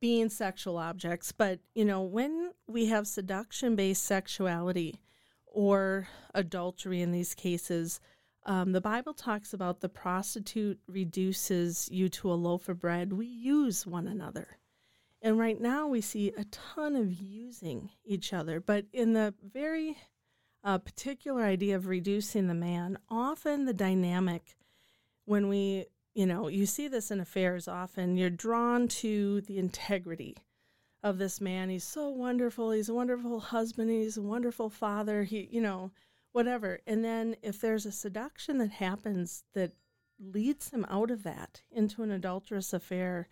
being sexual objects, but you know, when we have seduction-based sexuality or adultery in these cases, um, the Bible talks about the prostitute reduces you to a loaf of bread. We use one another. And right now we see a ton of using each other. But in the very uh, particular idea of reducing the man, often the dynamic when we, you know, you see this in affairs often, you're drawn to the integrity of this man. He's so wonderful. He's a wonderful husband. He's a wonderful father. He, you know, whatever. And then if there's a seduction that happens that leads him out of that into an adulterous affair,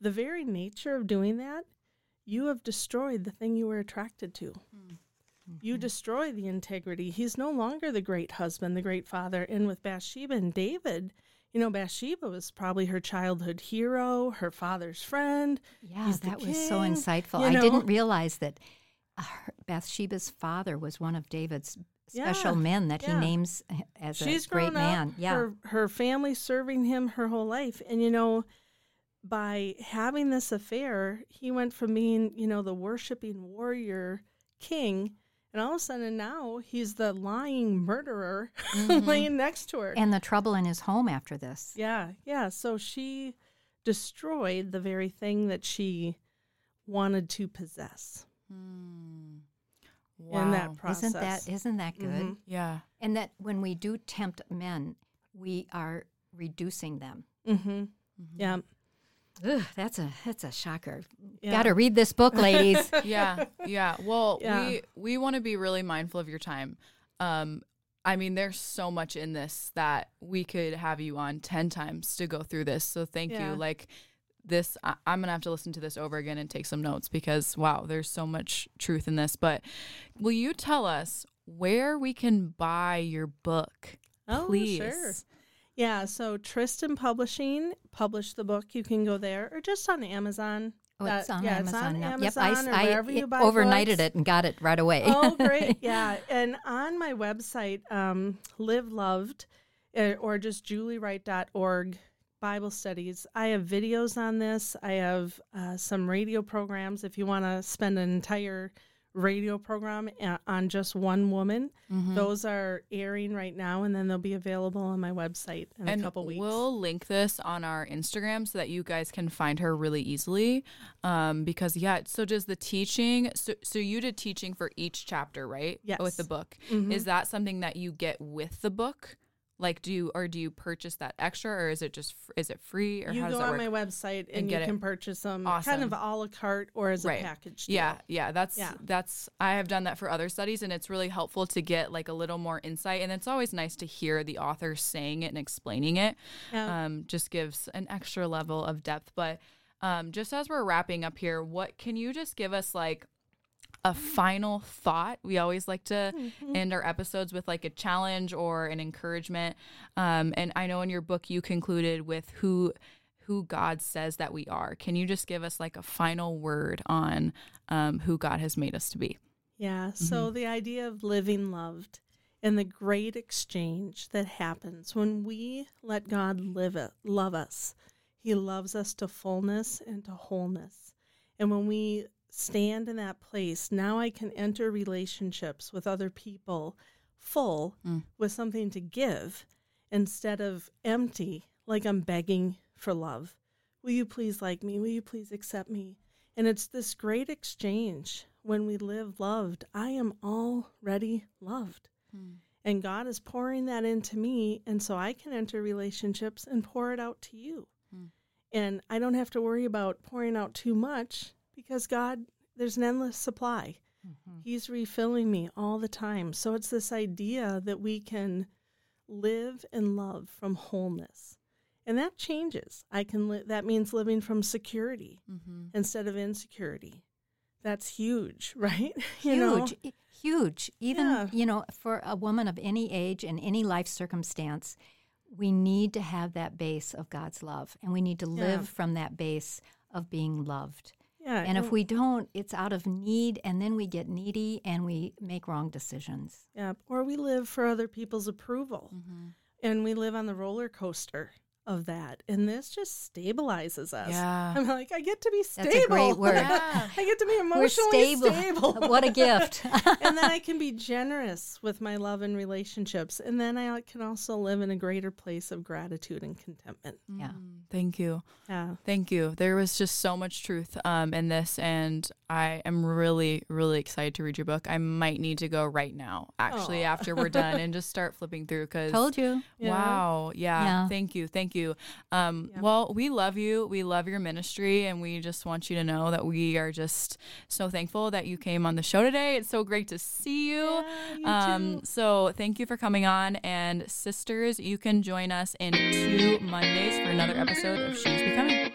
the very nature of doing that, you have destroyed the thing you were attracted to. You destroy the integrity. He's no longer the great husband, the great father. And with Bathsheba and David, you know, Bathsheba was probably her childhood hero, her father's friend. yeah, that was so insightful. you I didn't realize that uh, Bathsheba's father was one of David's special Yeah, men that yeah. he names as She's a great man. up, Yeah. her, her family serving him her whole life. And, you know, by having this affair, he went from being, you know, the worshiping warrior king. And all of a sudden now he's the lying murderer mm-hmm. laying next to her. and the trouble in his home after this. Yeah, yeah. So she destroyed the very thing that she wanted to possess hmm. Wow. in that process. Isn't that isn't that good? Mm-hmm. Yeah. And that when we do tempt men, we are reducing them. Mm-hmm. yeah. Ugh, that's a that's a shocker. Yeah. Got to read this book, ladies. yeah yeah well Yeah. we we want to be really mindful of your time um i mean there's so much in this that we could have you on 10 times to go through this so thank Yeah. you like this I, I'm gonna have to listen to this over again and take some notes because wow, there's so much truth in this. But will you tell us where we can buy your book? Oh, Please. sure. Yeah, so Tristan Publishing published the book. You can go there or just on Amazon. Oh, it's on yeah, Amazon It's on Yep, Amazon I, or I wherever you buy overnighted books. it and got it right away. oh, great. Yeah. And on my website, um, Live Loved, uh, or just juliewright.org Bible studies, I have videos on this. I have uh, some radio programs. If you want to spend an entire radio program on just one woman, Mm-hmm. those are airing right now, and then they'll be available on my website in and a couple weeks. we'll link this on our Instagram so that you guys can find her really easily. Um, because yeah, so does the teaching. So so you did teaching for each chapter, right? Yes. With the book, Mm-hmm. is that something that you get with the book? Like, do you or do you purchase that extra, or is it just is it free, or you how does go that on work? my website and, get you it. can purchase them Awesome. kind of a la carte or as a package. deal. Yeah, yeah, that's Yeah. that's I have done that for other studies and it's really helpful to get like a little more insight and it's always nice to hear the author saying it and explaining it. Yeah. Um, just gives an extra level of depth. But um, just as we're wrapping up here, what can you just give us like a final thought. We always like to end our episodes with like a challenge or an encouragement. Um, and I know in your book you concluded with who who God says that we are. Can you just give us like a final word on um, who God has made us to be? Yeah. So the idea of living loved and the great exchange that happens when we let God live it, love us. He loves us to fullness and to wholeness. And when we stand in that place, now I can enter relationships with other people full mm. with something to give instead of empty, like I'm begging for love. Will you please like me? Will you please accept me? And it's this great exchange when we live loved. I am already loved. Hmm. And God is pouring that into me. And so I can enter relationships and pour it out to you. Hmm. And I don't have to worry about pouring out too much because God, there's an endless supply. Mm-hmm. He's refilling me all the time. So it's this idea that we can live and love from wholeness. And that changes. I can li- that means living from security mm-hmm. instead of insecurity. That's huge, right? You huge, i- huge. Even Yeah. you know, for a woman of any age and any life circumstance, we need to have that base of God's love, and we need to live from that base of being loved. Yeah, And if we don't, it's out of need, and then we get needy and we make wrong decisions. Yeah, or we live for other people's approval. Mm-hmm. And we live on the roller coaster of that. And this just stabilizes us. Yeah. I'm like, I get to be stable. That's a great word. I get to be We're emotionally stable. stable. what a gift. and then I can be generous with my love and relationships. And then I can also live in a greater place of gratitude and contentment. yeah. Thank you. Yeah. Thank you. There was just so much truth um, in this, and I am really, really excited to read your book. I might need to go right now, actually, after we're done, and just start flipping through because Told you. Wow. Yeah. Yeah. Thank you. Thank you. Um, Well, we love you. We love your ministry, and we just want you to know that we are just so thankful that you came on the show today. It's so great to see you. Yeah, you um, so thank you for coming on. And sisters, you can join us in two Mondays for another episode of She's Becoming.